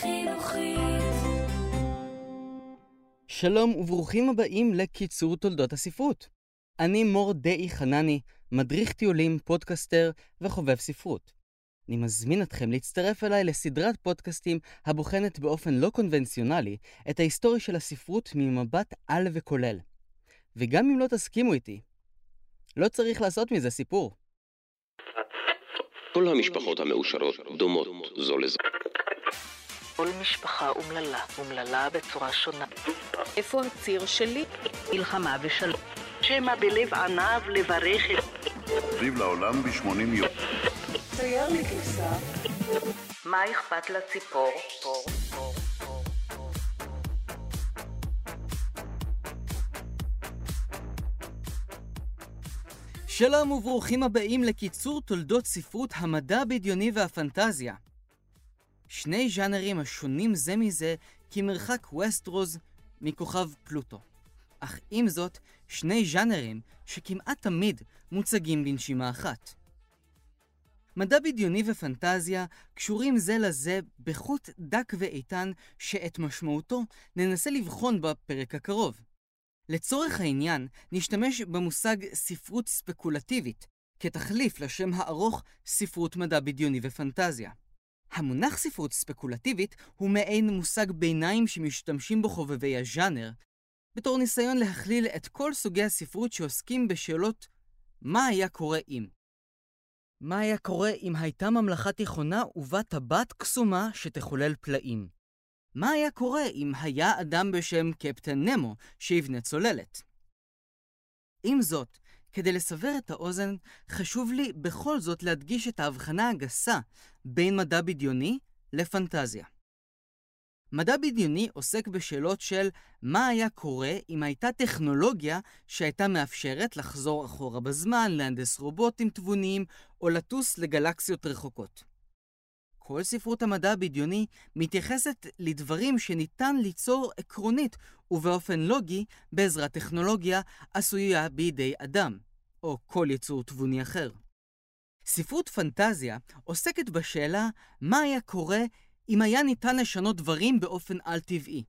חינוכית. שלום וברוכים הבאים לקיצור תולדות הספרות. אני מור דאי חנני, מדריך טיולים, פודקסטר וחובב ספרות. אני מזמין אתכם להצטרף אליי לסדרת פודקאסטים הבוחנת באופן לא קונבנציונלי את ההיסטוריה של הספרות ממבט על וכולל. וגם אם לא תסכימו איתי, לא צריך לעשות מזה סיפור. כל המשפחות המאושרות דומות זו לזו. כל משפחה אומללה, אומללה בצורה שונה. איפה הציר שלי? מלחמה ושלום. שמא בלב עניו לברך את... סביב לעולם ב-80 יום. צייר לי כבשה. מה אכפת לציפור? פור, פור, פור, פור. שלום וברוכים הבאים לקיצור תולדות ספרות המדע הבדיוני והפנטזיה. שני ז'אנרים השונים זה מזה כמרחק ווסטרוז מכוכב פלוטו. אך עם זאת, שני ז'אנרים שכמעט תמיד מוצגים בנשימה אחת. מדע בדיוני ופנטזיה קשורים זה לזה בחוט דק ואיתן שאת משמעותו ננסה לבחון בפרק הקרוב. לצורך העניין, נשתמש במושג ספרות ספקולטיבית, כתחליף לשם הארוך ספרות מדע בדיוני ופנטזיה. המונח ספרות ספקולטיבית הוא מעין מושג ביניים שמשתמשים בו חובבי הז'אנר, בתור ניסיון להכליל את כל סוגי הספרות שעוסקים בשאלות מה היה קורה אם. מה היה קורה אם הייתה ממלכה תיכונה ובה טבעת קסומה שתחולל פלאים? מה היה קורה אם היה אדם בשם קפטן נמו שיבנה צוללת? עם זאת, כדי לסבר את האוזן, חשוב לי בכל זאת להדגיש את ההבחנה הגסה בין מדע בדיוני לפנטזיה. מדע בדיוני עוסק בשאלות של מה היה קורה אם הייתה טכנולוגיה שהייתה מאפשרת לחזור אחורה בזמן, להנדס רובוטים תבוניים או לטוס לגלקסיות רחוקות. כל ספרות המדע הבדיוני מתייחסת לדברים שניתן ליצור עקרונית ובאופן לוגי בעזרת טכנולוגיה עשויה בידי אדם, או כל יצור תבוני אחר. ספרות פנטזיה עוסקת בשאלה מה היה קורה אם היה ניתן לשנות דברים באופן על-טבעי.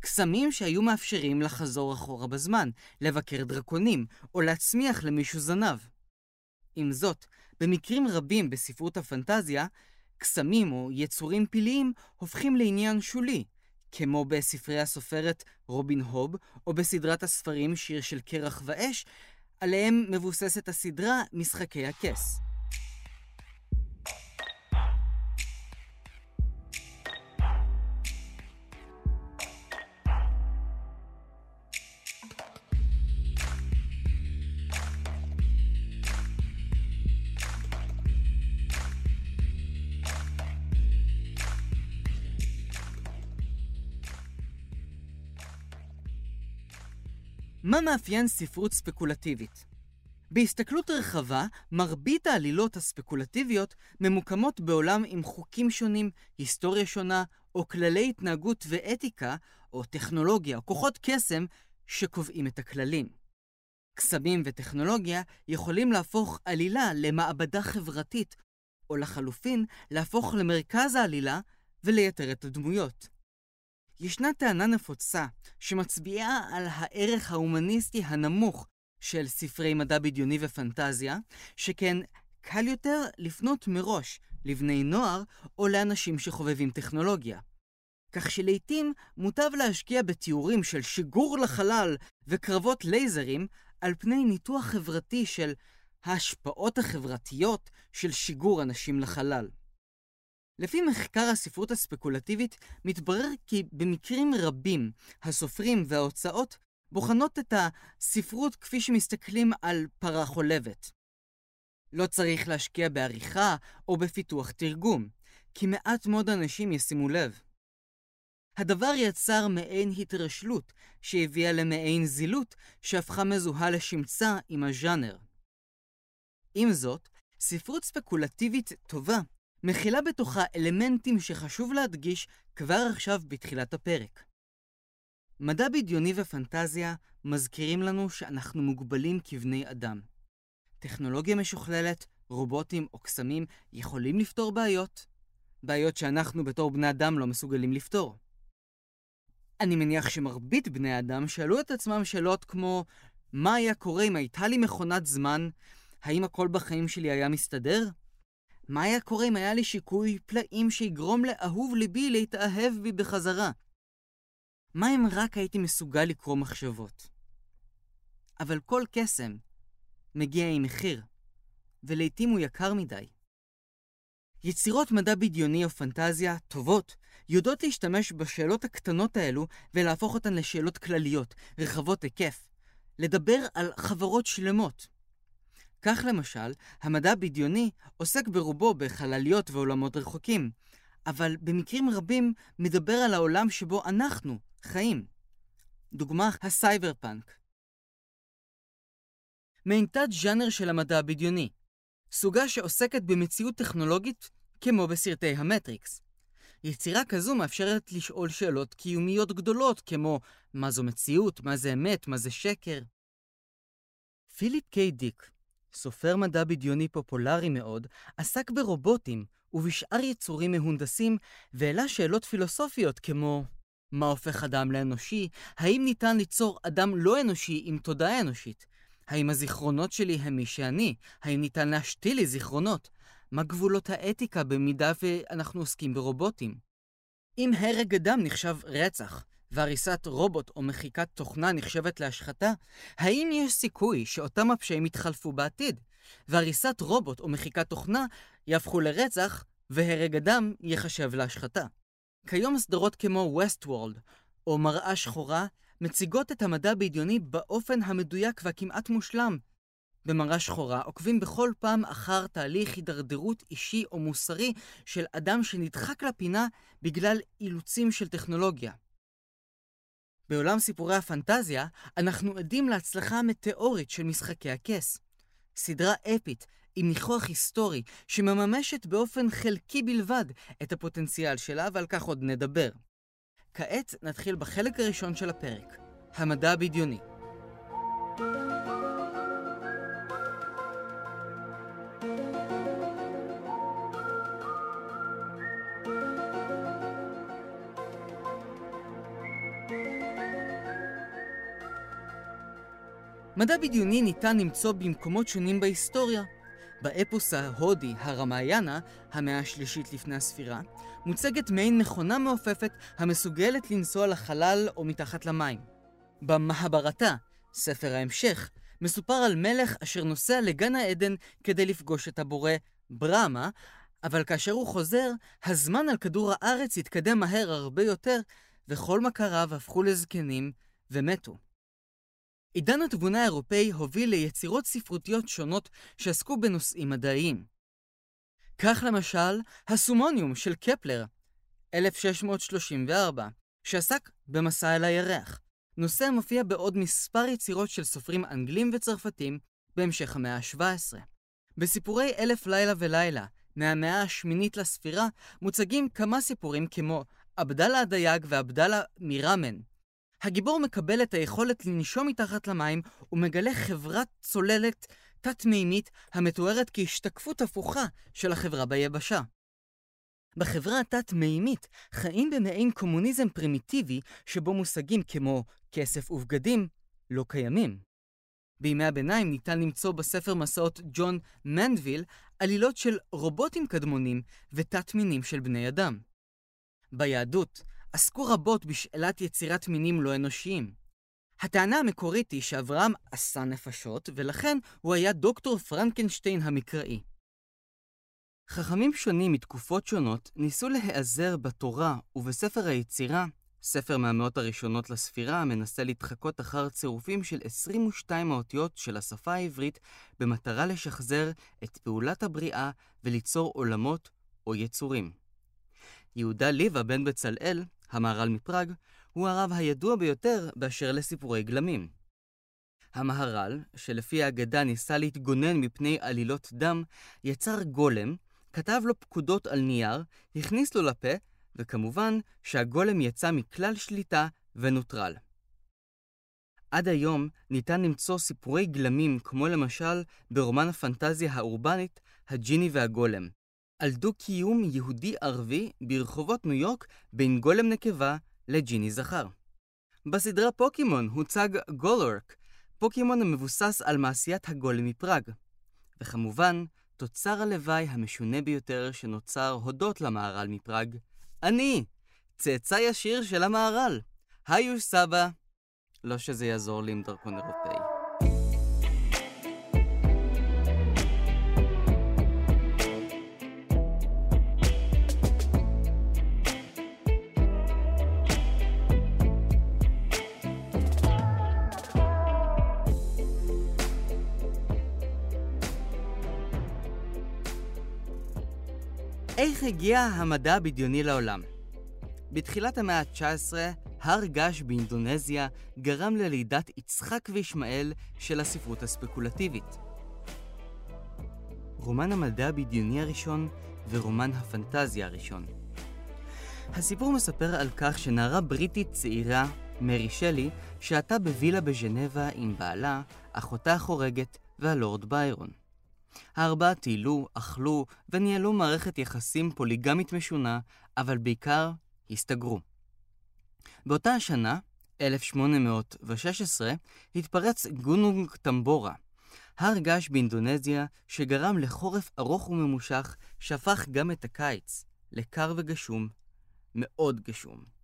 קסמים שהיו מאפשרים לחזור אחורה בזמן, לבקר דרקונים, או להצמיח למישהו זנב. עם זאת, במקרים רבים בספרות הפנטזיה, קסמים או יצורים פלאיים הופכים לעניין שולי, כמו בספרי הסופרת רובין הוב, או בסדרת הספרים שיר של קרח ואש, עליהם מבוססת הסדרה משחקי הכס. מה מאפיין ספרות ספקולטיבית? בהסתכלות רחבה, מרבית העלילות הספקולטיביות ממוקמות בעולם עם חוקים שונים, היסטוריה שונה, או כללי התנהגות ואתיקה, או טכנולוגיה, או כוחות קסם, שקובעים את הכללים. קסמים וטכנולוגיה יכולים להפוך עלילה למעבדה חברתית, או לחלופין, להפוך למרכז העלילה ולייתר את הדמויות. ישנה טענה נפוצה שמצביעה על הערך ההומניסטי הנמוך של ספרי מדע בדיוני ופנטזיה, שכן קל יותר לפנות מראש לבני נוער או לאנשים שחובבים טכנולוגיה. כך שלעיתים מוטב להשקיע בתיאורים של שיגור לחלל וקרבות לייזרים על פני ניתוח חברתי של ההשפעות החברתיות של שיגור אנשים לחלל. לפי מחקר הספרות הספקולטיבית, מתברר כי במקרים רבים, הסופרים וההוצאות בוחנות את הספרות כפי שמסתכלים על פרה חולבת. לא צריך להשקיע בעריכה או בפיתוח תרגום, כי מעט מאוד אנשים ישימו לב. הדבר יצר מעין התרשלות, שהביאה למעין זילות, שהפכה מזוהה לשמצה עם הז'אנר. עם זאת, ספרות ספקולטיבית טובה מכילה בתוכה אלמנטים שחשוב להדגיש כבר עכשיו בתחילת הפרק. מדע בדיוני ופנטזיה מזכירים לנו שאנחנו מוגבלים כבני אדם. טכנולוגיה משוכללת, רובוטים או קסמים יכולים לפתור בעיות, בעיות שאנחנו בתור בני אדם לא מסוגלים לפתור. אני מניח שמרבית בני האדם שאלו את עצמם שאלות כמו מה היה קורה אם הייתה לי מכונת זמן? האם הכל בחיים שלי היה מסתדר? מה היה קורה אם היה לי שיקוי פלאים שיגרום לאהוב ליבי להתאהב בי בחזרה? מה אם רק הייתי מסוגל לקרוא מחשבות? אבל כל קסם מגיע עם מחיר, ולעיתים הוא יקר מדי. יצירות מדע בדיוני או פנטזיה טובות יודעות להשתמש בשאלות הקטנות האלו ולהפוך אותן לשאלות כלליות, רחבות היקף. לדבר על חברות שלמות. כך למשל, המדע הבדיוני עוסק ברובו בחלליות ועולמות רחוקים, אבל במקרים רבים מדבר על העולם שבו אנחנו חיים. דוגמה, הסייבר פאנק. מעין תת ז'אנר של המדע הבדיוני, סוגה שעוסקת במציאות טכנולוגית כמו בסרטי המטריקס. יצירה כזו מאפשרת לשאול שאלות קיומיות גדולות כמו מה זו מציאות, מה זה אמת, מה זה שקר. פיליפ קיי דיק, סופר מדע בדיוני פופולרי מאוד, עסק ברובוטים ובשאר יצורים מהונדסים והעלה שאלות פילוסופיות כמו מה הופך אדם לאנושי? האם ניתן ליצור אדם לא אנושי עם תודעה אנושית? האם הזיכרונות שלי הם מי שאני? האם ניתן להשתיל לי זיכרונות? מה גבולות האתיקה במידה ואנחנו עוסקים ברובוטים? אם הרג אדם נחשב רצח, והריסת רובוט או מחיקת תוכנה נחשבת להשחתה, האם יש סיכוי שאותם הפשעים יתחלפו בעתיד, והריסת רובוט או מחיקת תוכנה יהפכו לרצח, והרג אדם ייחשב להשחתה? כיום סדרות כמו Westworld או מראה שחורה מציגות את המדע הבדיוני באופן המדויק והכמעט מושלם. במראה שחורה עוקבים בכל פעם אחר תהליך הידרדרות אישי או מוסרי של אדם שנדחק לפינה בגלל אילוצים של טכנולוגיה. בעולם סיפורי הפנטזיה, אנחנו עדים להצלחה המטאורית של משחקי הכס. סדרה אפית עם ניחוח היסטורי שמממשת באופן חלקי בלבד את הפוטנציאל שלה, ועל כך עוד נדבר. כעת נתחיל בחלק הראשון של הפרק, המדע הבדיוני. מדע בדיוני ניתן למצוא במקומות שונים בהיסטוריה. באפוס ההודי, הרמאיינה, המאה השלישית לפני הספירה, מוצגת מעין מכונה מעופפת המסוגלת לנסוע לחלל או מתחת למים. במהברתה, ספר ההמשך, מסופר על מלך אשר נוסע לגן העדן כדי לפגוש את הבורא ברמה, אבל כאשר הוא חוזר, הזמן על כדור הארץ התקדם מהר הרבה יותר, וכל מכריו הפכו לזקנים ומתו. עידן התבונה האירופאי הוביל ליצירות ספרותיות שונות שעסקו בנושאים מדעיים. כך למשל, הסומוניום של קפלר, 1634, שעסק במסע אל הירח. נושא המופיע בעוד מספר יצירות של סופרים אנגלים וצרפתים בהמשך המאה ה-17. בסיפורי אלף לילה ולילה, מהמאה השמינית לספירה, מוצגים כמה סיפורים כמו עבדאללה הדייג ועבדאללה מראמן, הגיבור מקבל את היכולת לנשום מתחת למים ומגלה חברת צוללת תת-מימית המתוארת כהשתקפות הפוכה של החברה ביבשה. בחברה התת-מימית חיים במעין קומוניזם פרימיטיבי שבו מושגים כמו כסף ובגדים לא קיימים. בימי הביניים ניתן למצוא בספר מסעות ג'ון מנדוויל עלילות של רובוטים קדמונים ותת-מינים של בני אדם. ביהדות, עסקו רבות בשאלת יצירת מינים לא אנושיים. הטענה המקורית היא שאברהם עשה נפשות, ולכן הוא היה דוקטור פרנקנשטיין המקראי. חכמים שונים מתקופות שונות ניסו להיעזר בתורה ובספר היצירה, ספר מהמאות הראשונות לספירה המנסה להתחקות אחר צירופים של 22 האותיות של השפה העברית במטרה לשחזר את פעולת הבריאה וליצור עולמות או יצורים. יהודה ליבה בן בצלאל המהר"ל מפראג, הוא הרב הידוע ביותר באשר לסיפורי גלמים. המהר"ל, שלפי האגדה ניסה להתגונן מפני עלילות דם, יצר גולם, כתב לו פקודות על נייר, הכניס לו לפה, וכמובן שהגולם יצא מכלל שליטה ונוטרל. עד היום ניתן למצוא סיפורי גלמים, כמו למשל ברומן הפנטזיה האורבנית, הג'יני והגולם, על דו-קיום יהודי-ערבי ברחובות ניו יורק בין גולם נקבה לג'יני זכר. בסדרה פוקימון הוצג גולורק, פוקימון המבוסס על מעשיית הגולם מפראג. וכמובן, תוצר הלוואי המשונה ביותר שנוצר הודות למהר"ל מפראג, אני, צאצא ישיר של המהר"ל. היוש סבא. לא שזה יעזור לי עם דרכון אירופאי. איך הגיע המדע הבדיוני לעולם? בתחילת המאה ה-19, הר געש באינדונזיה גרם ללידת יצחק וישמעאל של הספרות הספקולטיבית. רומן המדע הבדיוני הראשון ורומן הפנטזיה הראשון. הסיפור מספר על כך שנערה בריטית צעירה, מרי שלי, שהתה בווילה בז'נבה עם בעלה, אחותה החורגת והלורד ביירון. הארבעה טיילו, אכלו וניהלו מערכת יחסים פוליגמית משונה, אבל בעיקר הסתגרו. באותה השנה, 1816, התפרץ גונונג טמבורה, הר געש באינדונזיה שגרם לחורף ארוך וממושך, שהפך גם את הקיץ לקר וגשום, מאוד גשום.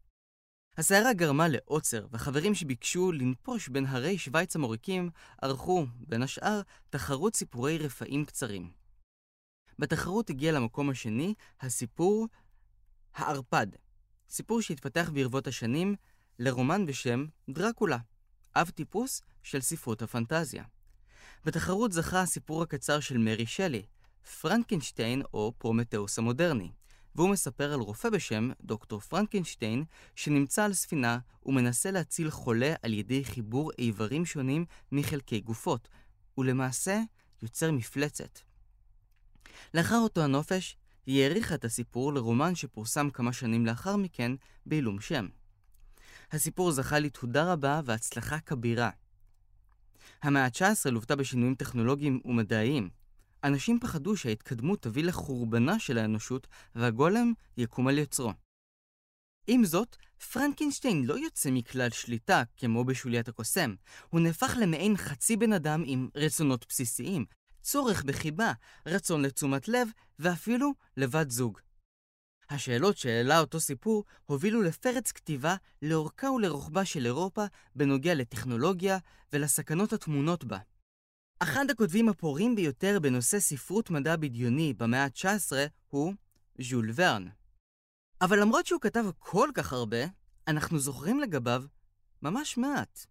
הסערה גרמה לעוצר, וחברים שביקשו לנפוש בין הרי שווייץ המוריקים ערכו, בין השאר, תחרות סיפורי רפאים קצרים. בתחרות הגיע למקום השני הסיפור הערפד, סיפור שהתפתח ברבות השנים לרומן בשם דרקולה, אב טיפוס של ספרות הפנטזיה. בתחרות זכה הסיפור הקצר של מרי שלי, פרנקנשטיין או פרומטאוס המודרני. והוא מספר על רופא בשם דוקטור פרנקנשטיין, שנמצא על ספינה ומנסה להציל חולה על ידי חיבור איברים שונים מחלקי גופות, ולמעשה יוצר מפלצת. לאחר אותו הנופש, היא האריכה את הסיפור לרומן שפורסם כמה שנים לאחר מכן בעילום שם. הסיפור זכה לתהודה רבה והצלחה כבירה. המאה ה-19 לוותה בשינויים טכנולוגיים ומדעיים, אנשים פחדו שההתקדמות תביא לחורבנה של האנושות והגולם יקום על יוצרו. עם זאת, פרנקנשטיין לא יוצא מכלל שליטה כמו בשוליית הקוסם. הוא נהפך למעין חצי בן אדם עם רצונות בסיסיים, צורך בחיבה, רצון לתשומת לב ואפילו לבת זוג. השאלות שהעלה אותו סיפור הובילו לפרץ כתיבה לאורכה ולרוחבה של אירופה בנוגע לטכנולוגיה ולסכנות הטמונות בה. אחד הכותבים הפורים ביותר בנושא ספרות מדע בדיוני במאה ה-19 הוא ז'ול ורן. אבל למרות שהוא כתב כל כך הרבה, אנחנו זוכרים לגביו ממש מעט.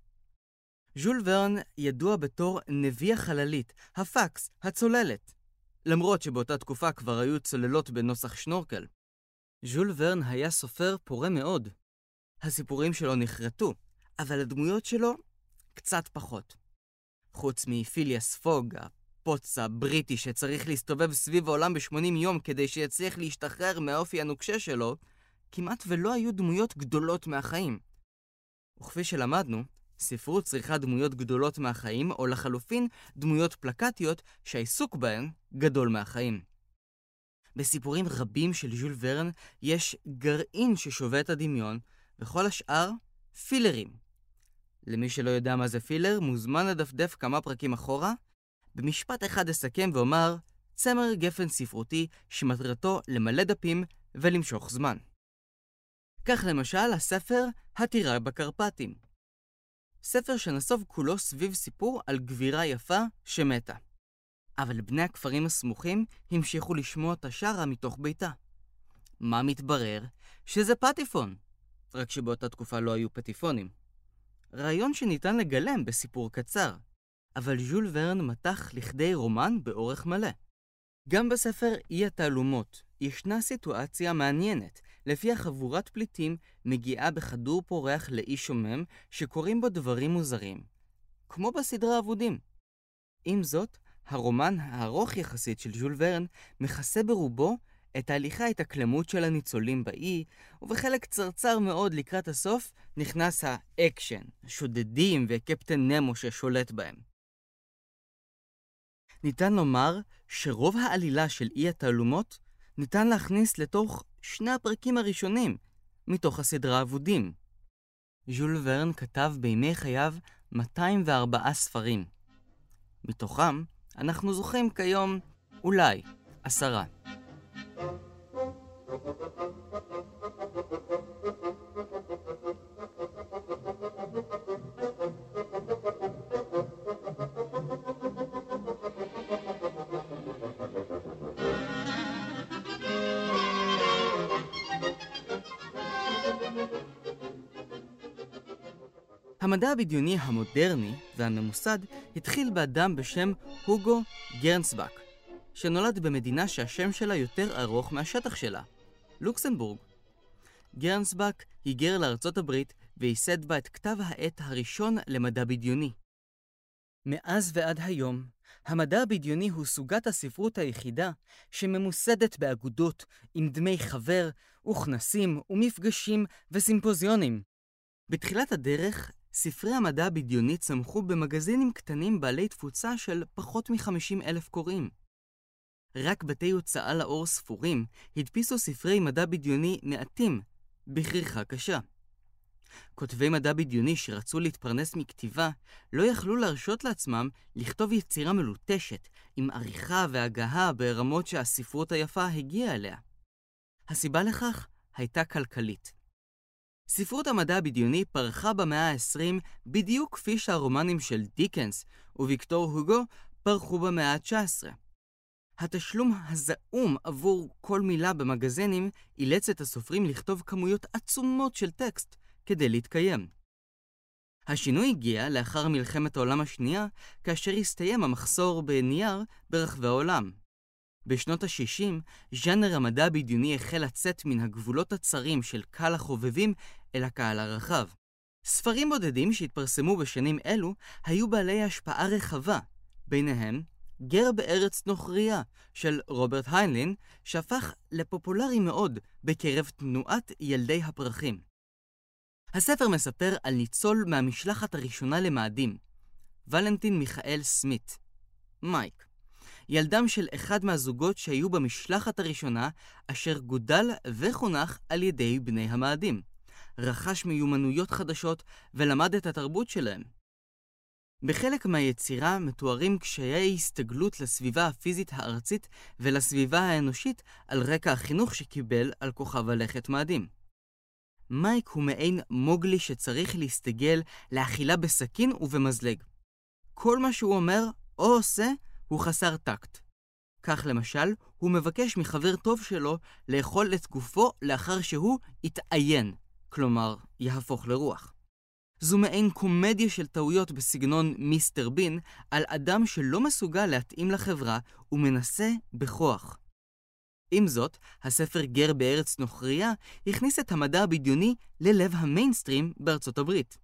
ז'ול ורן ידוע בתור נביא החללית, הפקס, הצוללת. למרות שבאותה תקופה כבר היו צוללות בנוסח שנורקל. ז'ול ורן היה סופר פורה מאוד. הסיפורים שלו נחרטו, אבל הדמויות שלו קצת פחות. חוץ מפיליאס פוג, הפוץ הבריטי שצריך להסתובב סביב העולם ב-80 יום כדי שיצליח להשתחרר מהאופי הנוקשה שלו, כמעט ולא היו דמויות גדולות מהחיים. וכפי שלמדנו, ספרות צריכה דמויות גדולות מהחיים, או לחלופין, דמויות פלקטיות שהעיסוק בהן גדול מהחיים. בסיפורים רבים של ז'ול ורן יש גרעין ששובה את הדמיון, וכל השאר פילרים, למי שלא יודע מה זה פילר, מוזמן לדפדף כמה פרקים אחורה. במשפט אחד אסכם ואומר, צמר גפן ספרותי שמטרתו למלא דפים ולמשוך זמן. כך למשל הספר "הטירה בקרפטים". ספר שנסוב כולו סביב סיפור על גבירה יפה שמתה. אבל בני הכפרים הסמוכים המשיכו לשמוע את השרה מתוך ביתה. מה מתברר? שזה פטיפון. רק שבאותה תקופה לא היו פטיפונים. רעיון שניתן לגלם בסיפור קצר, אבל ז'ול ורן מתח לכדי רומן באורך מלא. גם בספר אי התעלומות ישנה סיטואציה מעניינת, לפיה חבורת פליטים מגיעה בכדור פורח לאי שומם שקורים בו דברים מוזרים, כמו בסדרה אבודים. עם זאת, הרומן הארוך יחסית של ז'ול ורן מכסה ברובו את תהליכי ההתאקלמות של הניצולים באי, ובחלק קצרצר מאוד לקראת הסוף נכנס האקשן, השודדים וקפטן נמו ששולט בהם. ניתן לומר שרוב העלילה של אי התעלומות ניתן להכניס לתוך שני הפרקים הראשונים מתוך הסדרה אבודים. ז'ול ורן כתב בימי חייו 204 ספרים. מתוכם אנחנו זוכרים כיום אולי עשרה. המדע הבדיוני המודרני והממוסד התחיל באדם בשם הוגו גרנסבק, שנולד במדינה שהשם שלה יותר ארוך מהשטח שלה, לוקסמבורג. גרנסבק היגר לארצות הברית וייסד בה את כתב העת הראשון למדע בדיוני. מאז ועד היום, המדע הבדיוני הוא סוגת הספרות היחידה שממוסדת באגודות עם דמי חבר וכנסים ומפגשים וסימפוזיונים. בתחילת הדרך ספרי המדע הבדיוני צמחו במגזינים קטנים בעלי תפוצה של פחות מ-50 אלף קוראים. רק בתי הוצאה לאור ספורים הדפיסו ספרי מדע בדיוני מעטים, בכריכה קשה. כותבי מדע בדיוני שרצו להתפרנס מכתיבה לא יכלו להרשות לעצמם לכתוב יצירה מלוטשת, עם עריכה והגהה ברמות שהספרות היפה הגיעה אליה. הסיבה לכך הייתה כלכלית. ספרות המדע הבדיוני פרחה במאה ה-20 בדיוק כפי שהרומנים של דיקנס וויקטור הוגו פרחו במאה ה-19. התשלום הזעום עבור כל מילה במגזינים אילץ את הסופרים לכתוב כמויות עצומות של טקסט כדי להתקיים. השינוי הגיע לאחר מלחמת העולם השנייה, כאשר הסתיים המחסור בנייר ברחבי העולם. בשנות ה-60, ז'אנר המדע הבדיוני החל לצאת מן הגבולות הצרים של קהל החובבים אל הקהל הרחב. ספרים בודדים שהתפרסמו בשנים אלו היו בעלי השפעה רחבה, ביניהם גר בארץ נוכריה של רוברט היינלין, שהפך לפופולרי מאוד בקרב תנועת ילדי הפרחים. הספר מספר על ניצול מהמשלחת הראשונה למאדים, ולנטין מיכאל סמית, מייק, ילדם של אחד מהזוגות שהיו במשלחת הראשונה, אשר גודל וחונך על ידי בני המאדים. רכש מיומנויות חדשות ולמד את התרבות שלהם. בחלק מהיצירה מתוארים קשיי הסתגלות לסביבה הפיזית הארצית ולסביבה האנושית על רקע החינוך שקיבל על כוכב הלכת מאדים. מייק הוא מעין מוגלי שצריך להסתגל לאכילה בסכין ובמזלג. כל מה שהוא אומר או עושה הוא חסר טקט. כך למשל, הוא מבקש מחבר טוב שלו לאכול את גופו לאחר שהוא יתעיין, כלומר, יהפוך לרוח. זו מעין קומדיה של טעויות בסגנון מיסטר בין על אדם שלא מסוגל להתאים לחברה ומנסה בכוח. עם זאת, הספר גר בארץ נוכריה הכניס את המדע הבדיוני ללב המיינסטרים בארצות הברית.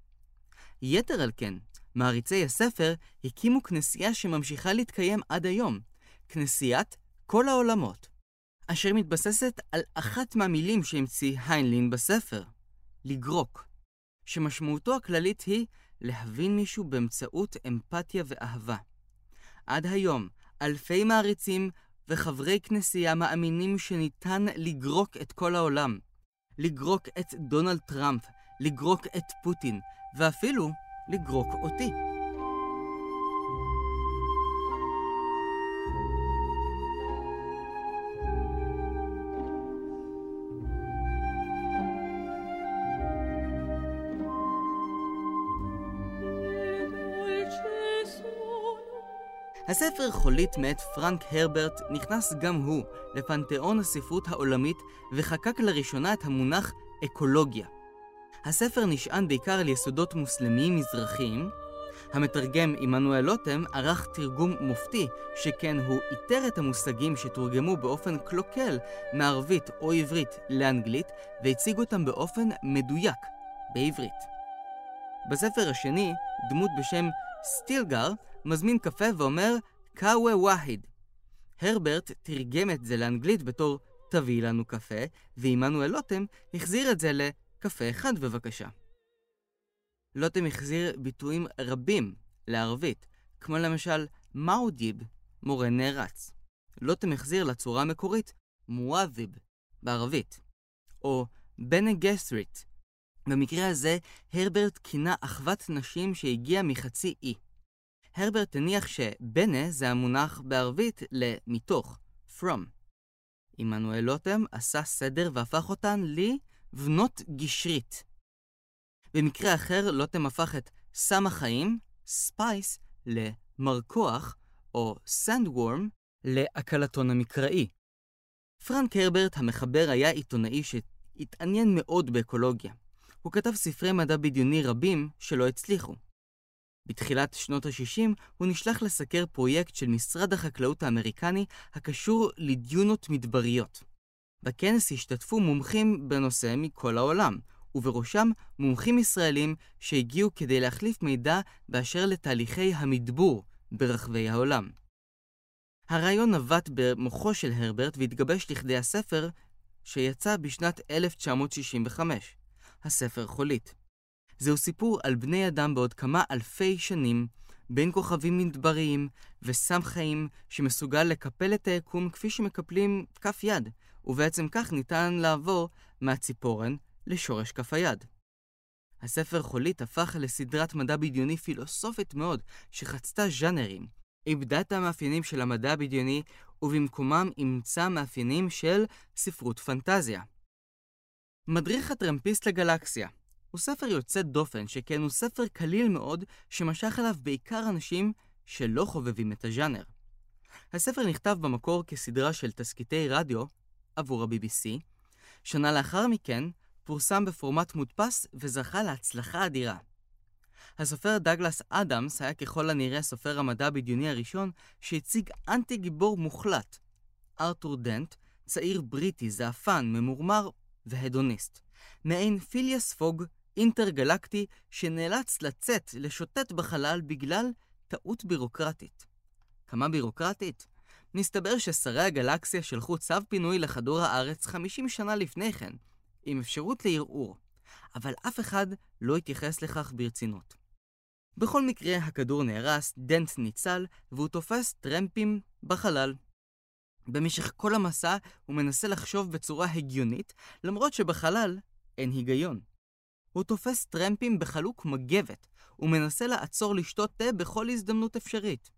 יתר על כן, מעריצי הספר הקימו כנסייה שממשיכה להתקיים עד היום, כנסיית כל העולמות, אשר מתבססת על אחת מהמילים שהמציא היינלין בספר, לגרוק, שמשמעותו הכללית היא להבין מישהו באמצעות אמפתיה ואהבה. עד היום, אלפי מעריצים וחברי כנסייה מאמינים שניתן לגרוק את כל העולם. לגרוק את דונלד טראמפ, לגרוק את פוטין, ואפילו לגרוק אותי. הספר חולית מאת פרנק הרברט נכנס גם הוא לפנתיאון הספרות העולמית וחקק לראשונה את המונח אקולוגיה. הספר נשען בעיקר על יסודות מוסלמיים מזרחיים. המתרגם עמנואל לוטם ערך תרגום מופתי, שכן הוא איתר את המושגים שתורגמו באופן קלוקל מערבית או עברית לאנגלית, והציג אותם באופן מדויק, בעברית. בספר השני, דמות בשם סטילגר מזמין קפה ואומר קאווה ואחיד. הרברט תרגם את זה לאנגלית בתור תביאי לנו קפה, ועמנואל לוטם החזיר את זה ל... קפה אחד בבקשה. לוטם החזיר ביטויים רבים לערבית, כמו למשל מאודיב, מורה נערץ. לוטם החזיר לצורה המקורית מואזיב בערבית, או בנה ג'סריט. במקרה הזה, הרברט כינה אחוות נשים שהגיעה מחצי אי. הרברט הניח שבנה זה המונח בערבית ל"מתוך", from. עמנואל לוטם עשה סדר והפך אותן לבנות גשרית. במקרה אחר, לוטם הפך את סם החיים, spice, למרקוח, או sandworm, להקלטון המקראי. פרנק הרברט המחבר היה עיתונאי שהתעניין מאוד באקולוגיה. הוא כתב ספרי מדע בדיוני רבים שלא הצליחו. בתחילת שנות ה-60 הוא נשלח לסקר פרויקט של משרד החקלאות האמריקני הקשור לדיונות מדבריות. בכנס השתתפו מומחים בנושא מכל העולם, ובראשם מומחים ישראלים שהגיעו כדי להחליף מידע באשר לתהליכי המדבור ברחבי העולם. הרעיון נבט במוחו של הרברט והתגבש לכדי הספר שיצא בשנת 1965, הספר חולית. זהו סיפור על בני אדם בעוד כמה אלפי שנים, בין כוכבים מדבריים וסם חיים שמסוגל לקפל את היקום כפי שמקפלים כף יד, ובעצם כך ניתן לעבור מהציפורן לשורש כף היד. הספר חולית הפך לסדרת מדע בדיוני פילוסופית מאוד, שחצתה ז'אנרים, איבדה את המאפיינים של המדע הבדיוני, ובמקומם אימצה מאפיינים של ספרות פנטזיה. מדריך הטרמפיסט לגלקסיה הוא ספר יוצא דופן, שכן הוא ספר קליל מאוד, שמשך אליו בעיקר אנשים שלא חובבים את הז'אנר. הספר נכתב במקור כסדרה של תסקיטי רדיו עבור ה-BBC. שנה לאחר מכן פורסם בפורמט מודפס וזכה להצלחה אדירה. הסופר דגלס אדמס היה ככל הנראה סופר המדע הבדיוני הראשון שהציג אנטי גיבור מוחלט. ארתור דנט, צעיר בריטי, זעפן, ממורמר והדוניסט. מעין פיליאס פוג אינטרגלקטי שנאלץ לצאת לשוטט בחלל בגלל טעות בירוקרטית. כמה בירוקרטית? מסתבר ששרי הגלקסיה שלחו צו פינוי לכדור הארץ 50 שנה לפני כן, עם אפשרות לערעור, אבל אף אחד לא התייחס לכך ברצינות. בכל מקרה, הכדור נהרס, דנט ניצל, והוא תופס טרמפים בחלל. במשך כל המסע הוא מנסה לחשוב בצורה הגיונית, למרות שבחלל אין היגיון. הוא תופס טרמפים בחלוק מגבת, ומנסה לעצור לשתות תה בכל הזדמנות אפשרית.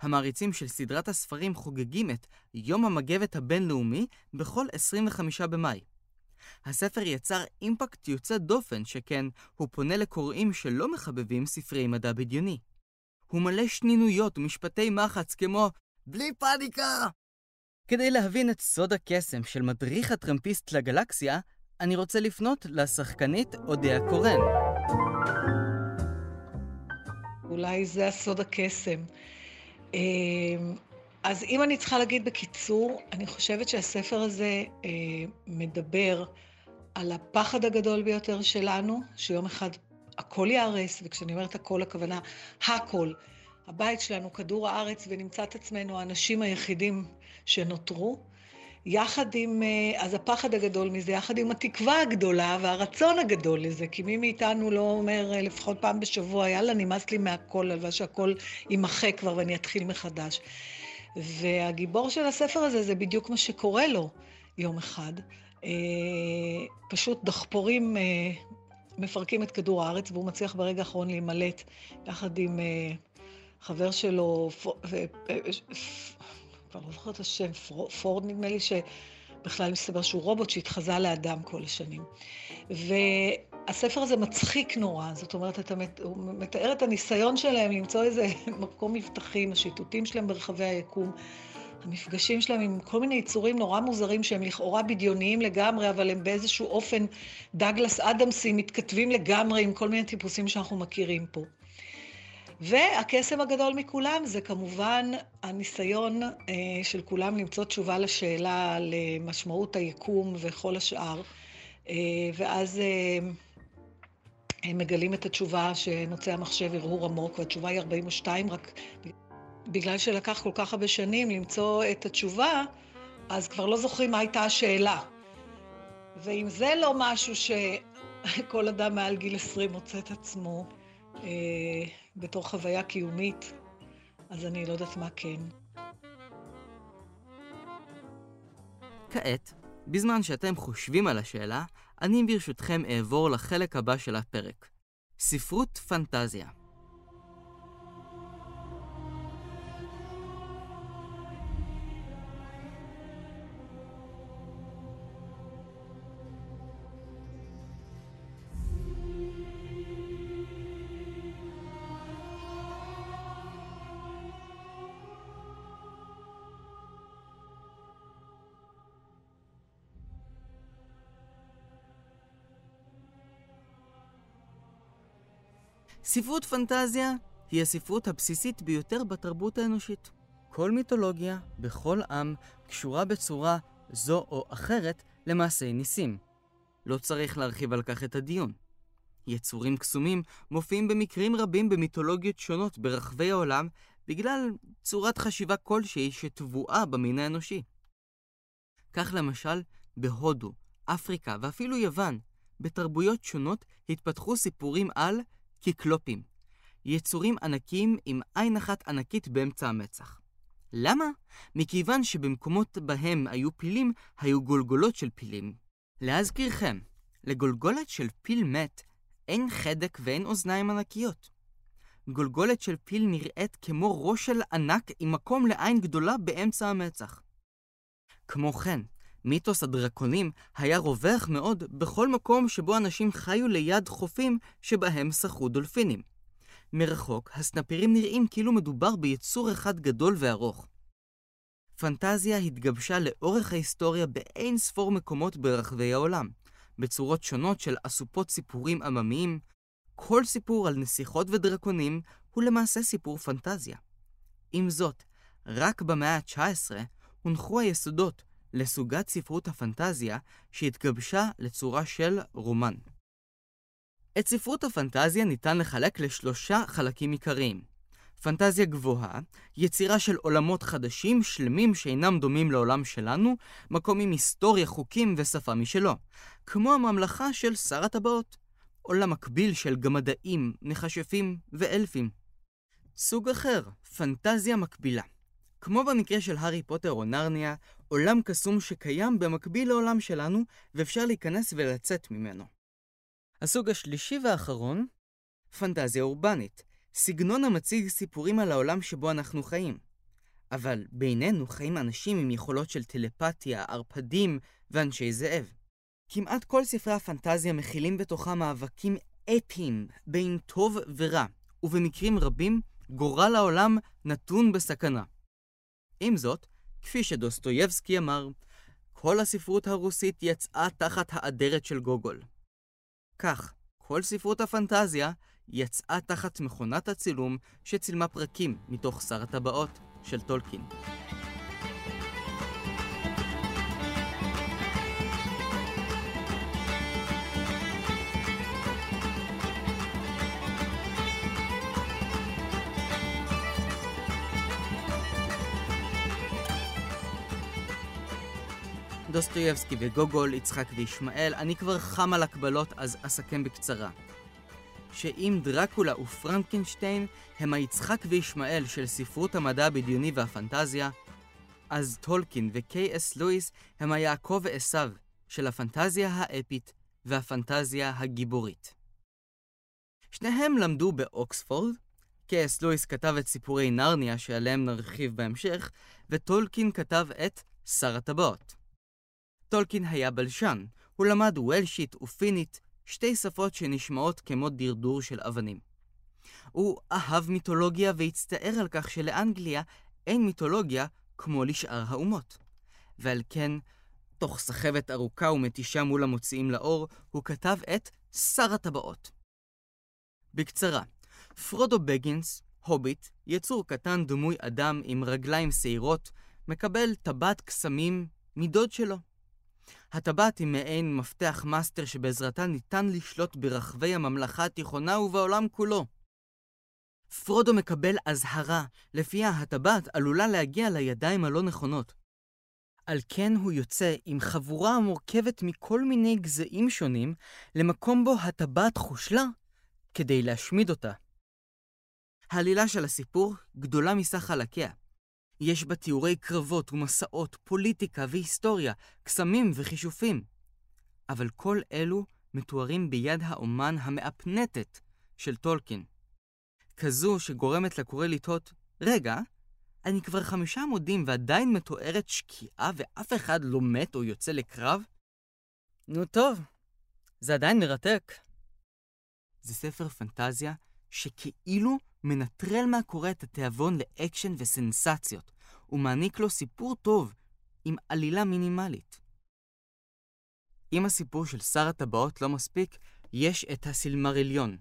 המעריצים של סדרת הספרים חוגגים את יום המגבת הבינלאומי בכל 25 במאי. הספר יצר אימפקט יוצא דופן, שכן הוא פונה לקוראים שלא מחבבים ספרי מדע בדיוני. הוא מלא שנינויות ומשפטי מחץ כמו בלי פאניקה! כדי להבין את סוד הקסם של מדריך הטרמפיסט לגלקסיה, אני רוצה לפנות לשחקנית אודיה קורן. אולי זה הסוד הקסם. אמ, אז אם אני צריכה להגיד בקיצור, אני חושבת שהספר הזה אה, מדבר על הפחד הגדול ביותר שלנו, שיום אחד הכל ייהרס, וכשאני אומרת הכל, הכוונה הכל. הבית שלנו, כדור הארץ, ונמצא את עצמנו האנשים היחידים שנותרו. יחד עם, אה, אז הפחד הגדול מזה, יחד עם התקווה הגדולה והרצון הגדול לזה, כי מי מאיתנו לא אומר אה, לפחות פעם בשבוע, יאללה, נמאס לי מהכל, הלוואי שהכל יימחק כבר ואני אתחיל מחדש. והגיבור של הספר הזה זה בדיוק מה שקורה לו יום אחד. אה, פשוט דחפורים מפרקים את כדור הארץ, והוא מצליח ברגע האחרון להימלט יחד עם חבר שלו, כבר לא זוכרת את השם, פורד נדמה לי, שבכלל מסתבר שהוא רובוט שהתחזה לאדם כל השנים. והספר הזה מצחיק נורא, זאת אומרת, אתה, הוא מתאר את הניסיון שלהם למצוא איזה מקום מבטחים, השיטוטים שלהם ברחבי היקום. המפגשים שלהם עם כל מיני יצורים נורא מוזרים שהם לכאורה בדיוניים לגמרי, אבל הם באיזשהו אופן דאגלס אדמסים מתכתבים לגמרי עם כל מיני טיפוסים שאנחנו מכירים פה. והקסם הגדול מכולם זה כמובן הניסיון אה, של כולם למצוא תשובה לשאלה על אה, משמעות היקום וכל השאר. אה, ואז הם מגלים את התשובה שנוצא המחשב הרהור עמוק, והתשובה היא 42, רק בגלל שלקח כל כך הרבה שנים למצוא את התשובה, אז כבר לא זוכרים מה הייתה השאלה. ואם זה לא משהו שכל אדם מעל גיל 20 מוצא את עצמו אה, בתור חוויה קיומית, אז אני לא יודעת מה כן. כעת, בזמן שאתם חושבים על השאלה, אני ברשותכם אעבור לחלק הבא של הפרק. ספרות פנטזיה. ספרות פנטזיה היא הספרות הבסיסית ביותר בתרבות האנושית. כל מיתולוגיה, בכל עם, קשורה בצורה זו או אחרת למעשי ניסים. לא צריך להרחיב על כך את הדיון. יצורים קסומים מופיעים במקרים רבים במיתולוגיות שונות ברחבי העולם בגלל צורת חשיבה כלשהי שטבועה במין האנושי. כך למשל, בהודו, אפריקה ואפילו יוון, בתרבויות שונות התפתחו סיפורים על קיקלופים, יצורים ענקיים עם עין אחת ענקית באמצע המצח. למה? מכיוון שבמקומות בהם היו פילים, היו גולגולות של פילים. להזכירכם, לגולגולת של פיל מת אין חדק ואין אוזניים ענקיות. גולגולת של פיל נראית כמו ראש של ענק עם מקום לעין גדולה באמצע המצח. כמו כן, מיתוס הדרקונים היה רווח מאוד בכל מקום שבו אנשים חיו ליד חופים שבהם שחו דולפינים. מרחוק, הסנפירים נראים כאילו מדובר ביצור אחד גדול וארוך. פנטזיה התגבשה לאורך ההיסטוריה באין ספור מקומות ברחבי העולם, בצורות שונות של אסופות סיפורים עממיים. כל סיפור על נסיכות ודרקונים הוא למעשה סיפור פנטזיה. עם זאת, רק במאה ה-19 הונחו היסודות לסוגת ספרות הפנטזיה שהתגבשה לצורה של רומן. את ספרות הפנטזיה ניתן לחלק לשלושה חלקים עיקריים. פנטזיה גבוהה, יצירה של עולמות חדשים, שלמים שאינם דומים לעולם שלנו, מקום עם היסטוריה, חוקים ושפה משלו. כמו הממלכה של שר הטבעות. עולם מקביל של גמדאים, מכשפים ואלפים. סוג אחר, פנטזיה מקבילה. כמו במקרה של הארי פוטר או נרניה, עולם קסום שקיים במקביל לעולם שלנו, ואפשר להיכנס ולצאת ממנו. הסוג השלישי והאחרון, פנטזיה אורבנית, סגנון המציג סיפורים על העולם שבו אנחנו חיים. אבל בינינו חיים אנשים עם יכולות של טלפתיה, ערפדים ואנשי זאב. כמעט כל ספרי הפנטזיה מכילים בתוכם מאבקים אפיים בין טוב ורע, ובמקרים רבים גורל העולם נתון בסכנה. עם זאת, כפי שדוסטויבסקי אמר, כל הספרות הרוסית יצאה תחת האדרת של גוגול. כך, כל ספרות הפנטזיה יצאה תחת מכונת הצילום שצילמה פרקים מתוך שר הטבעות של טולקין. דוסטויבסקי וגוגול, יצחק וישמעאל, אני כבר חם על הקבלות אז אסכם בקצרה. שאם דרקולה ופרנקנשטיין הם היצחק וישמעאל של ספרות המדע הבדיוני והפנטזיה, אז טולקין וקיי.אס לואיס הם היעקב ועשו של הפנטזיה האפית והפנטזיה הגיבורית. שניהם למדו באוקספורד, קיי.אס לואיס כתב את סיפורי נרניה שעליהם נרחיב בהמשך, וטולקין כתב את שר הטבעות. טולקין היה בלשן, הוא למד וולשית ופינית, שתי שפות שנשמעות כמו דרדור של אבנים. הוא אהב מיתולוגיה והצטער על כך שלאנגליה אין מיתולוגיה כמו לשאר האומות. ועל כן, תוך סחבת ארוכה ומתישה מול המוציאים לאור, הוא כתב את שר הטבעות. בקצרה, פרודו בגינס, הוביט, יצור קטן דמוי אדם עם רגליים שעירות, מקבל טבעת קסמים מדוד שלו. הטבעת היא מעין מפתח מאסטר שבעזרתה ניתן לשלוט ברחבי הממלכה התיכונה ובעולם כולו. פרודו מקבל אזהרה, לפיה הטבעת עלולה להגיע לידיים הלא נכונות. על כן הוא יוצא עם חבורה המורכבת מכל מיני גזעים שונים למקום בו הטבעת חושלה כדי להשמיד אותה. העלילה של הסיפור גדולה מסך חלקיה. יש בה תיאורי קרבות ומסעות, פוליטיקה והיסטוריה, קסמים וכישופים. אבל כל אלו מתוארים ביד האומן המאפנטת של טולקין. כזו שגורמת לקורא לתהות, רגע, אני כבר חמישה עמודים ועדיין מתוארת שקיעה ואף אחד לא מת או יוצא לקרב? נו טוב, זה עדיין מרתק. זה ספר פנטזיה שכאילו מנטרל מהקורא את התיאבון לאקשן וסנסציות, ומעניק לו סיפור טוב עם עלילה מינימלית. אם הסיפור של שר הטבעות לא מספיק, יש את הסילמריליון,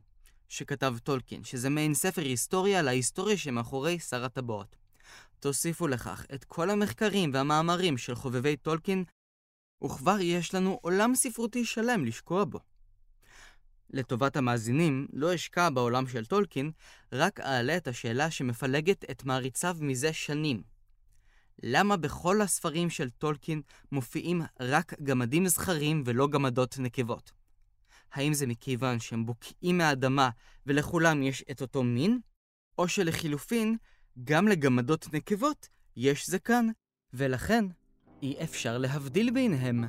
שכתב טולקין, שזה מעין ספר היסטוריה על ההיסטוריה שמאחורי שר הטבעות. תוסיפו לכך את כל המחקרים והמאמרים של חובבי טולקין, וכבר יש לנו עולם ספרותי שלם לשקוע בו. לטובת המאזינים, לא אשקע בעולם של טולקין, רק אעלה את השאלה שמפלגת את מעריציו מזה שנים. למה בכל הספרים של טולקין מופיעים רק גמדים זכרים ולא גמדות נקבות? האם זה מכיוון שהם בוקעים מהאדמה ולכולם יש את אותו מין? או שלחילופין, גם לגמדות נקבות יש זקן, ולכן אי אפשר להבדיל ביניהם.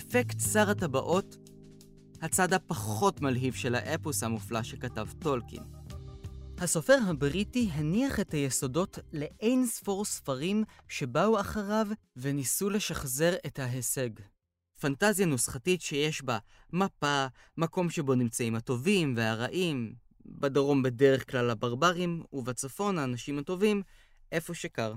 אפקט שר הטבעות, הצד הפחות מלהיב של האפוס המופלא שכתב טולקין. הסופר הבריטי הניח את היסודות לאין ספור ספרים שבאו אחריו וניסו לשחזר את ההישג. פנטזיה נוסחתית שיש בה מפה, מקום שבו נמצאים הטובים והרעים, בדרום בדרך כלל הברברים, ובצפון האנשים הטובים, איפה שקר.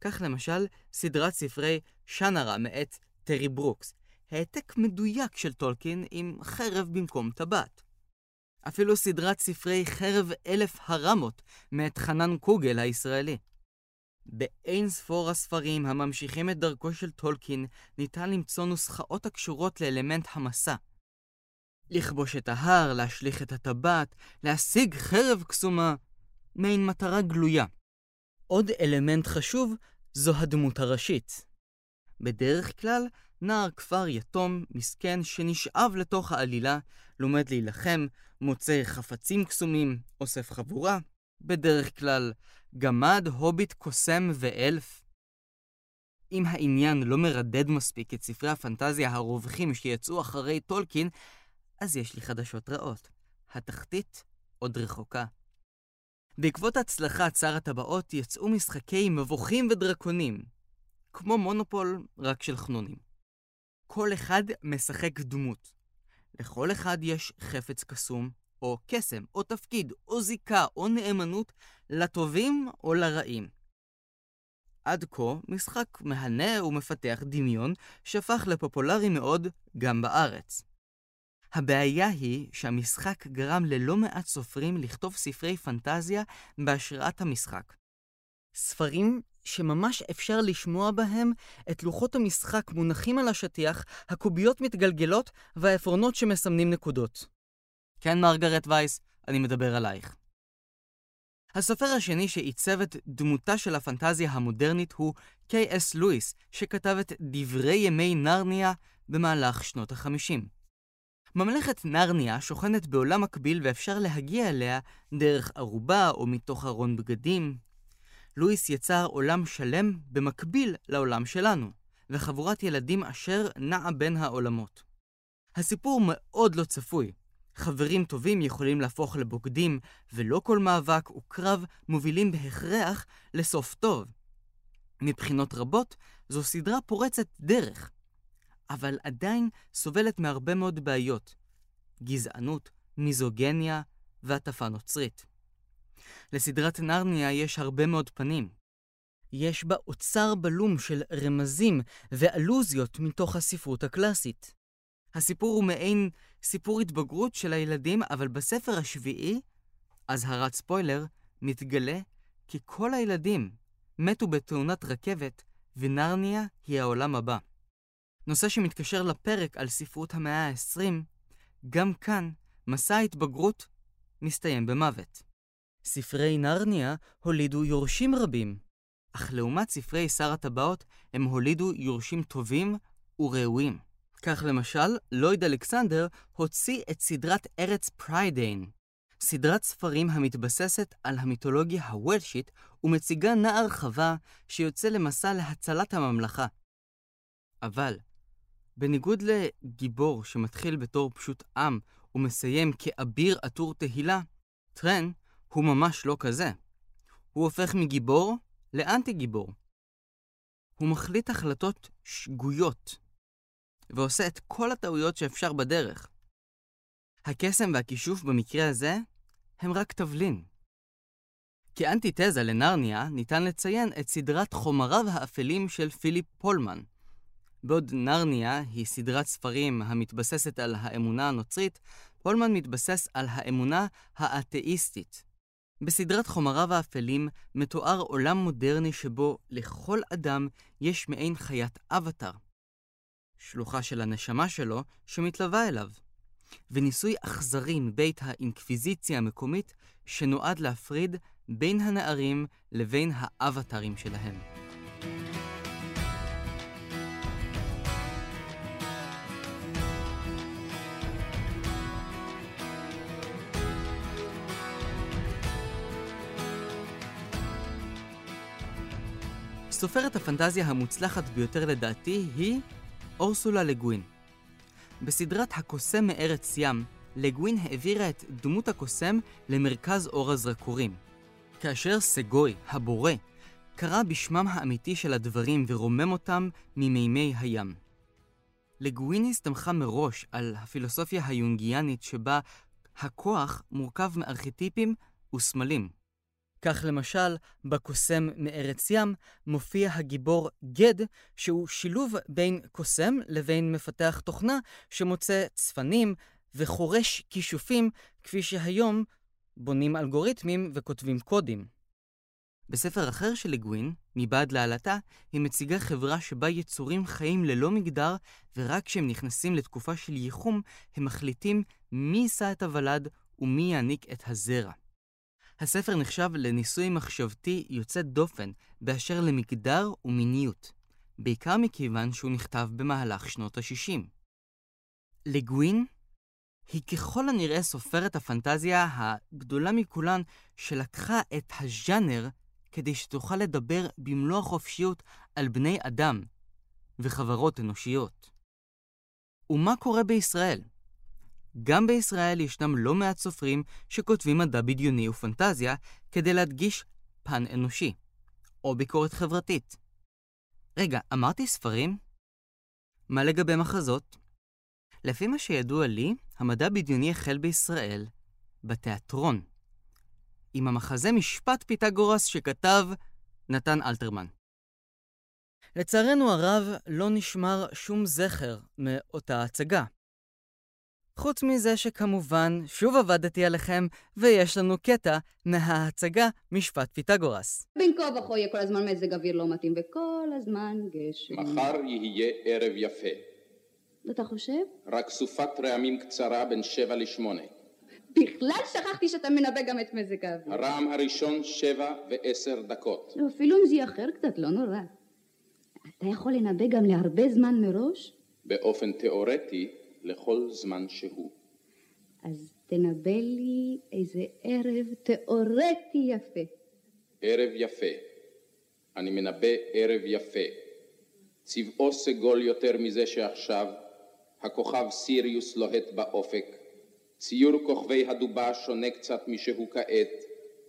כך למשל, סדרת ספרי שנרה מאת טרי ברוקס, העתק מדויק של טולקין עם חרב במקום טבעת. אפילו סדרת ספרי חרב אלף הרמות מאת חנן קוגל הישראלי. באין ספור הספרים הממשיכים את דרכו של טולקין ניתן למצוא נוסחאות הקשורות לאלמנט המסע. לכבוש את ההר, להשליך את הטבעת, להשיג חרב קסומה, מעין מטרה גלויה. עוד אלמנט חשוב זו הדמות הראשית. בדרך כלל, נער כפר יתום, מסכן, שנשאב לתוך העלילה, לומד להילחם, מוצא חפצים קסומים, אוסף חבורה, בדרך כלל גמד, הוביט, קוסם ואלף. אם העניין לא מרדד מספיק את ספרי הפנטזיה הרווחים שיצאו אחרי טולקין, אז יש לי חדשות רעות. התחתית עוד רחוקה. בעקבות הצלחת שר הטבעות יצאו משחקי מבוכים ודרקונים, כמו מונופול, רק של חנונים. כל אחד משחק דמות. לכל אחד יש חפץ קסום, או קסם, או תפקיד, או זיקה, או נאמנות, לטובים או לרעים. עד כה, משחק מהנה ומפתח דמיון, שהפך לפופולרי מאוד גם בארץ. הבעיה היא שהמשחק גרם ללא מעט סופרים לכתוב ספרי פנטזיה בהשראת המשחק. ספרים שממש אפשר לשמוע בהם את לוחות המשחק מונחים על השטיח, הקוביות מתגלגלות והעפרונות שמסמנים נקודות. כן, מרגרט וייס, אני מדבר עלייך. הסופר השני שעיצב את דמותה של הפנטזיה המודרנית הוא קיי.אס. לואיס, שכתב את דברי ימי נרניה במהלך שנות החמישים. ממלכת נרניה שוכנת בעולם מקביל ואפשר להגיע אליה דרך ערובה או מתוך ארון בגדים, לואיס יצר עולם שלם במקביל לעולם שלנו, וחבורת ילדים אשר נעה בין העולמות. הסיפור מאוד לא צפוי. חברים טובים יכולים להפוך לבוגדים, ולא כל מאבק וקרב מובילים בהכרח לסוף טוב. מבחינות רבות, זו סדרה פורצת דרך, אבל עדיין סובלת מהרבה מאוד בעיות. גזענות, מיזוגניה והטפה נוצרית. לסדרת נרניה יש הרבה מאוד פנים. יש בה אוצר בלום של רמזים ואלוזיות מתוך הספרות הקלאסית. הסיפור הוא מעין סיפור התבגרות של הילדים, אבל בספר השביעי, אזהרת ספוילר, מתגלה כי כל הילדים מתו בתאונת רכבת, ונרניה היא העולם הבא. נושא שמתקשר לפרק על ספרות המאה ה-20, גם כאן מסע ההתבגרות מסתיים במוות. ספרי נרניה הולידו יורשים רבים, אך לעומת ספרי שר הטבעות, הם הולידו יורשים טובים וראויים. כך למשל, לויד אלכסנדר הוציא את סדרת ארץ פריידיין, סדרת ספרים המתבססת על המיתולוגיה הוולשית ומציגה נער חווה שיוצא למסע להצלת הממלכה. אבל, בניגוד לגיבור שמתחיל בתור פשוט עם ומסיים כאביר עטור תהילה, טרן הוא ממש לא כזה. הוא הופך מגיבור לאנטי גיבור. הוא מחליט החלטות שגויות, ועושה את כל הטעויות שאפשר בדרך. הקסם והכישוף במקרה הזה הם רק תבלין. כאנטיתזה לנרניה ניתן לציין את סדרת חומריו האפלים של פיליפ פולמן. בעוד נרניה היא סדרת ספרים המתבססת על האמונה הנוצרית, פולמן מתבסס על האמונה האתאיסטית. בסדרת חומריו האפלים מתואר עולם מודרני שבו לכל אדם יש מעין חיית אבטר. שלוחה של הנשמה שלו שמתלווה אליו. וניסוי אכזרי מבית האינקוויזיציה המקומית שנועד להפריד בין הנערים לבין האבטרים שלהם. סופרת הפנטזיה המוצלחת ביותר לדעתי היא אורסולה לגווין. בסדרת הקוסם מארץ ים, לגווין העבירה את דמות הקוסם למרכז אור הזרקורים. כאשר סגוי, הבורא, קרא בשמם האמיתי של הדברים ורומם אותם ממימי הים. לגווין הסתמכה מראש על הפילוסופיה היונגיאנית שבה הכוח מורכב מארכיטיפים וסמלים. כך למשל, בקוסם מארץ ים מופיע הגיבור גד, שהוא שילוב בין קוסם לבין מפתח תוכנה שמוצא צפנים וחורש כישופים, כפי שהיום בונים אלגוריתמים וכותבים קודים. בספר אחר של לגווין, מבעד לעלתה, היא מציגה חברה שבה יצורים חיים ללא מגדר, ורק כשהם נכנסים לתקופה של ייחום, הם מחליטים מי יישא את הוולד ומי יעניק את הזרע. הספר נחשב לניסוי מחשבתי יוצא דופן באשר למגדר ומיניות, בעיקר מכיוון שהוא נכתב במהלך שנות ה-60. לגווין היא ככל הנראה סופרת הפנטזיה הגדולה מכולן שלקחה את הז'אנר כדי שתוכל לדבר במלוא החופשיות על בני אדם וחברות אנושיות. ומה קורה בישראל? גם בישראל ישנם לא מעט סופרים שכותבים מדע בדיוני ופנטזיה כדי להדגיש פן אנושי, או ביקורת חברתית. רגע, אמרתי ספרים? מה לגבי מחזות? לפי מה שידוע לי, המדע בדיוני החל בישראל, בתיאטרון, עם המחזה משפט פיתגורס שכתב נתן אלתרמן. לצערנו הרב, לא נשמר שום זכר מאותה הצגה. חוץ מזה שכמובן, שוב עבדתי עליכם, ויש לנו קטע מההצגה משפט פיתגורס. בין כה וכה יהיה כל הזמן מזג אוויר לא מתאים, וכל הזמן גשם. מחר יהיה ערב יפה. אתה חושב? רק סופת רעמים קצרה בין שבע לשמונה. בכלל שכחתי שאתה מנבא גם את מזג האוויר. הרעם הראשון שבע ועשר דקות. לא, אפילו אם זה יאחר קצת, לא נורא. אתה יכול לנבא גם להרבה זמן מראש? באופן תיאורטי, לכל זמן שהוא. אז תנבא לי איזה ערב תיאורטי יפה. ערב יפה. אני מנבא ערב יפה. צבעו סגול יותר מזה שעכשיו, הכוכב סיריוס לוהט באופק, ציור כוכבי הדובה שונה קצת משהוא כעת,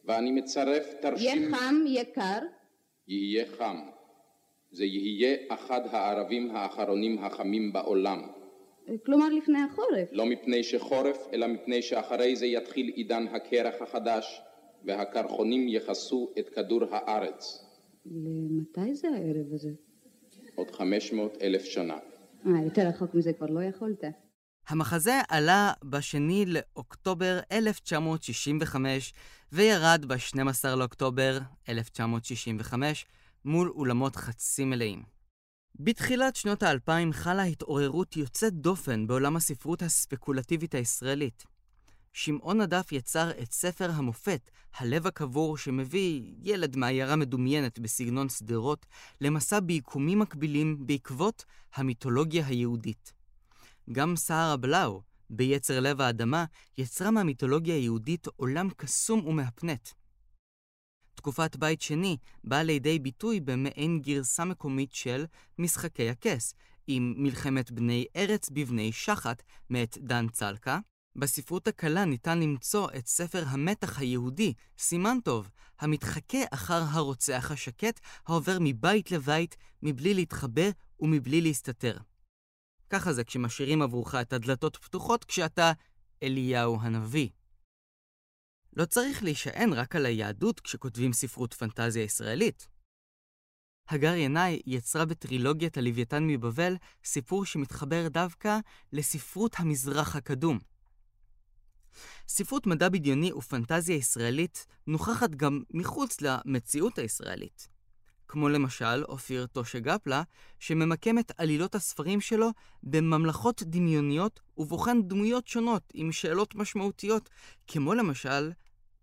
ואני מצרף תרשים... יהיה חם, יהיה קר? יהיה חם. זה יהיה אחד הערבים האחרונים החמים בעולם. כלומר לפני החורף. לא מפני שחורף, אלא מפני שאחרי זה יתחיל עידן הקרח החדש, והקרחונים יכסו את כדור הארץ. למתי זה הערב הזה? עוד חמש מאות אלף שנה. אה, יותר רחוק מזה כבר לא יכולת. המחזה עלה בשני לאוקטובר 1965 וירד ב-12 לאוקטובר 1965 מול אולמות חצי מלאים. בתחילת שנות האלפיים חלה התעוררות יוצאת דופן בעולם הספרות הספקולטיבית הישראלית. שמעון נדף יצר את ספר המופת, הלב הקבור, שמביא ילד מעיירה מדומיינת בסגנון שדרות, למסע ביקומים מקבילים בעקבות המיתולוגיה היהודית. גם סער הבלאו, ביצר לב האדמה, יצרה מהמיתולוגיה היהודית עולם קסום ומהפנט. תקופת בית שני באה לידי ביטוי במעין גרסה מקומית של משחקי הכס, עם מלחמת בני ארץ בבני שחת מאת דן צלקה. בספרות הקלה ניתן למצוא את ספר המתח היהודי, סימן טוב, המתחכה אחר הרוצח השקט, העובר מבית לבית, מבלי להתחבא ומבלי להסתתר. ככה זה כשמשאירים עבורך את הדלתות פתוחות כשאתה אליהו הנביא. לא צריך להישען רק על היהדות כשכותבים ספרות פנטזיה ישראלית. הגר ינאי יצרה בטרילוגיית הלוויתן מבבל סיפור שמתחבר דווקא לספרות המזרח הקדום. ספרות מדע בדיוני ופנטזיה ישראלית נוכחת גם מחוץ למציאות הישראלית. כמו למשל אופיר טושה גפלה, שממקם את עלילות הספרים שלו בממלכות דמיוניות ובוחן דמויות שונות עם שאלות משמעותיות, כמו למשל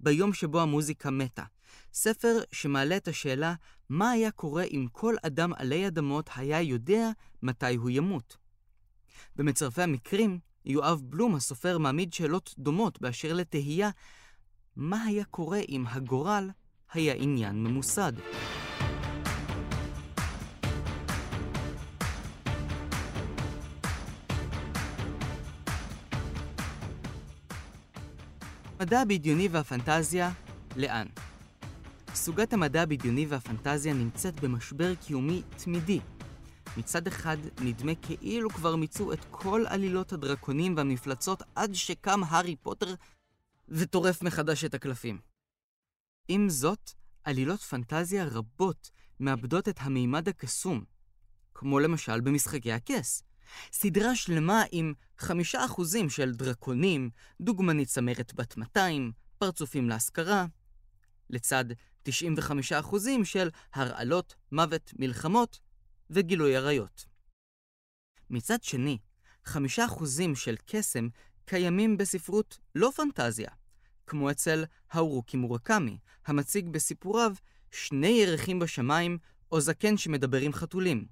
ביום שבו המוזיקה מתה. ספר שמעלה את השאלה מה היה קורה אם כל אדם עלי אדמות היה יודע מתי הוא ימות. במצרפי המקרים, יואב בלום הסופר מעמיד שאלות דומות באשר לתהייה מה היה קורה אם הגורל היה עניין ממוסד. המדע הבדיוני והפנטזיה, לאן? סוגת המדע הבדיוני והפנטזיה נמצאת במשבר קיומי תמידי. מצד אחד, נדמה כאילו כבר מיצו את כל עלילות הדרקונים והמפלצות עד שקם הארי פוטר וטורף מחדש את הקלפים. עם זאת, עלילות פנטזיה רבות מאבדות את המימד הקסום, כמו למשל במשחקי הכס. סדרה שלמה עם חמישה אחוזים של דרקונים, דוגמנית צמרת בת 200, פרצופים להשכרה, לצד 95 אחוזים של הרעלות, מוות, מלחמות וגילוי עריות. מצד שני, חמישה אחוזים של קסם קיימים בספרות לא פנטזיה, כמו אצל האורוקי מורקמי, המציג בסיפוריו שני ירחים בשמיים או זקן שמדבר עם חתולים.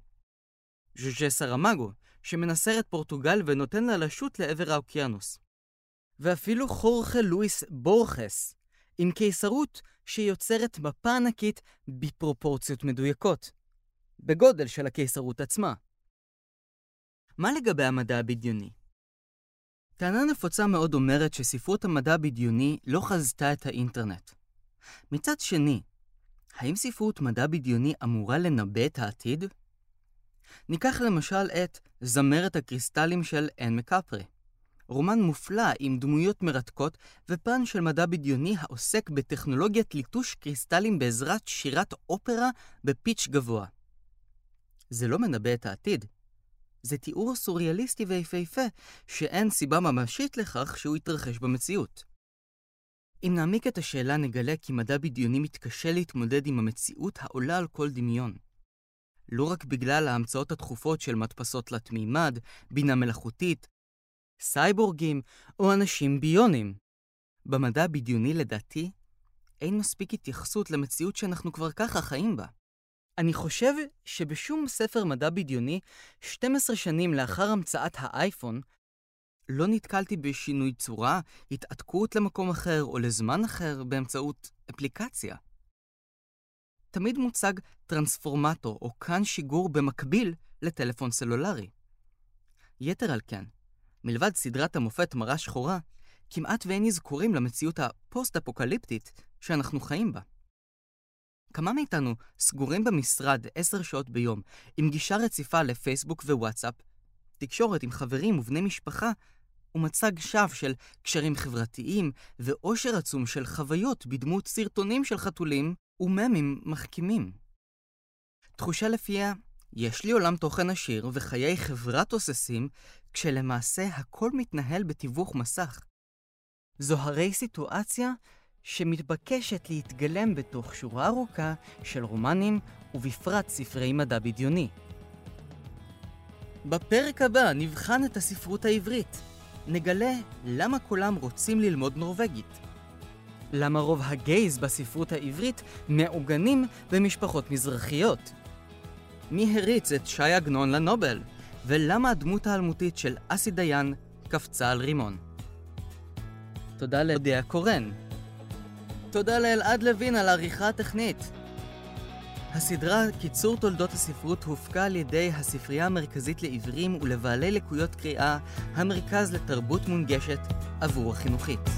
ז'וז'ה סרמגו, שמנסר את פורטוגל ונותן לה לשוט לעבר האוקיינוס. ואפילו חורכה לואיס בורכס, עם קיסרות שיוצרת מפה ענקית בפרופורציות מדויקות, בגודל של הקיסרות עצמה. מה לגבי המדע הבדיוני? טענה נפוצה מאוד אומרת שספרות המדע הבדיוני לא חזתה את האינטרנט. מצד שני, האם ספרות מדע בדיוני אמורה לנבא את העתיד? ניקח למשל את זמרת הקריסטלים של אן מקפרי. רומן מופלא עם דמויות מרתקות ופן של מדע בדיוני העוסק בטכנולוגיית ליטוש קריסטלים בעזרת שירת אופרה בפיץ' גבוה. זה לא מנבא את העתיד. זה תיאור סוריאליסטי ויפהפה, שאין סיבה ממשית לכך שהוא יתרחש במציאות. אם נעמיק את השאלה נגלה כי מדע בדיוני מתקשה להתמודד עם המציאות העולה על כל דמיון. לא רק בגלל ההמצאות התכופות של מדפסות תלת מימד, בינה מלאכותית, סייבורגים או אנשים ביונים. במדע הבדיוני, לדעתי, אין מספיק התייחסות למציאות שאנחנו כבר ככה חיים בה. אני חושב שבשום ספר מדע בדיוני, 12 שנים לאחר המצאת האייפון, לא נתקלתי בשינוי צורה, התעתקות למקום אחר או לזמן אחר באמצעות אפליקציה. תמיד מוצג טרנספורמטור או כאן שיגור במקביל לטלפון סלולרי. יתר על כן, מלבד סדרת המופת מראה שחורה, כמעט ואין אזכורים למציאות הפוסט-אפוקליפטית שאנחנו חיים בה. כמה מאיתנו סגורים במשרד עשר שעות ביום, עם גישה רציפה לפייסבוק ווואטסאפ, תקשורת עם חברים ובני משפחה, ומצג שווא של קשרים חברתיים, ואושר עצום של חוויות בדמות סרטונים של חתולים וממים מחכימים. תחושה לפיה, יש לי עולם תוכן עשיר וחיי חברה תוססים, כשלמעשה הכל מתנהל בתיווך מסך. זו הרי סיטואציה שמתבקשת להתגלם בתוך שורה ארוכה של רומנים, ובפרט ספרי מדע בדיוני. בפרק הבא נבחן את הספרות העברית, נגלה למה כולם רוצים ללמוד נורבגית. למה רוב הגייז בספרות העברית מעוגנים במשפחות מזרחיות. מי הריץ את ש"י עגנון לנובל? ולמה הדמות האלמותית של אסי דיין קפצה על רימון. תודה לאודיה קורן. תודה לאלעד לוין על העריכה הטכנית. הסדרה קיצור תולדות הספרות הופקה על ידי הספרייה המרכזית לעיוורים ולבעלי לקויות קריאה, המרכז לתרבות מונגשת עבור החינוכית.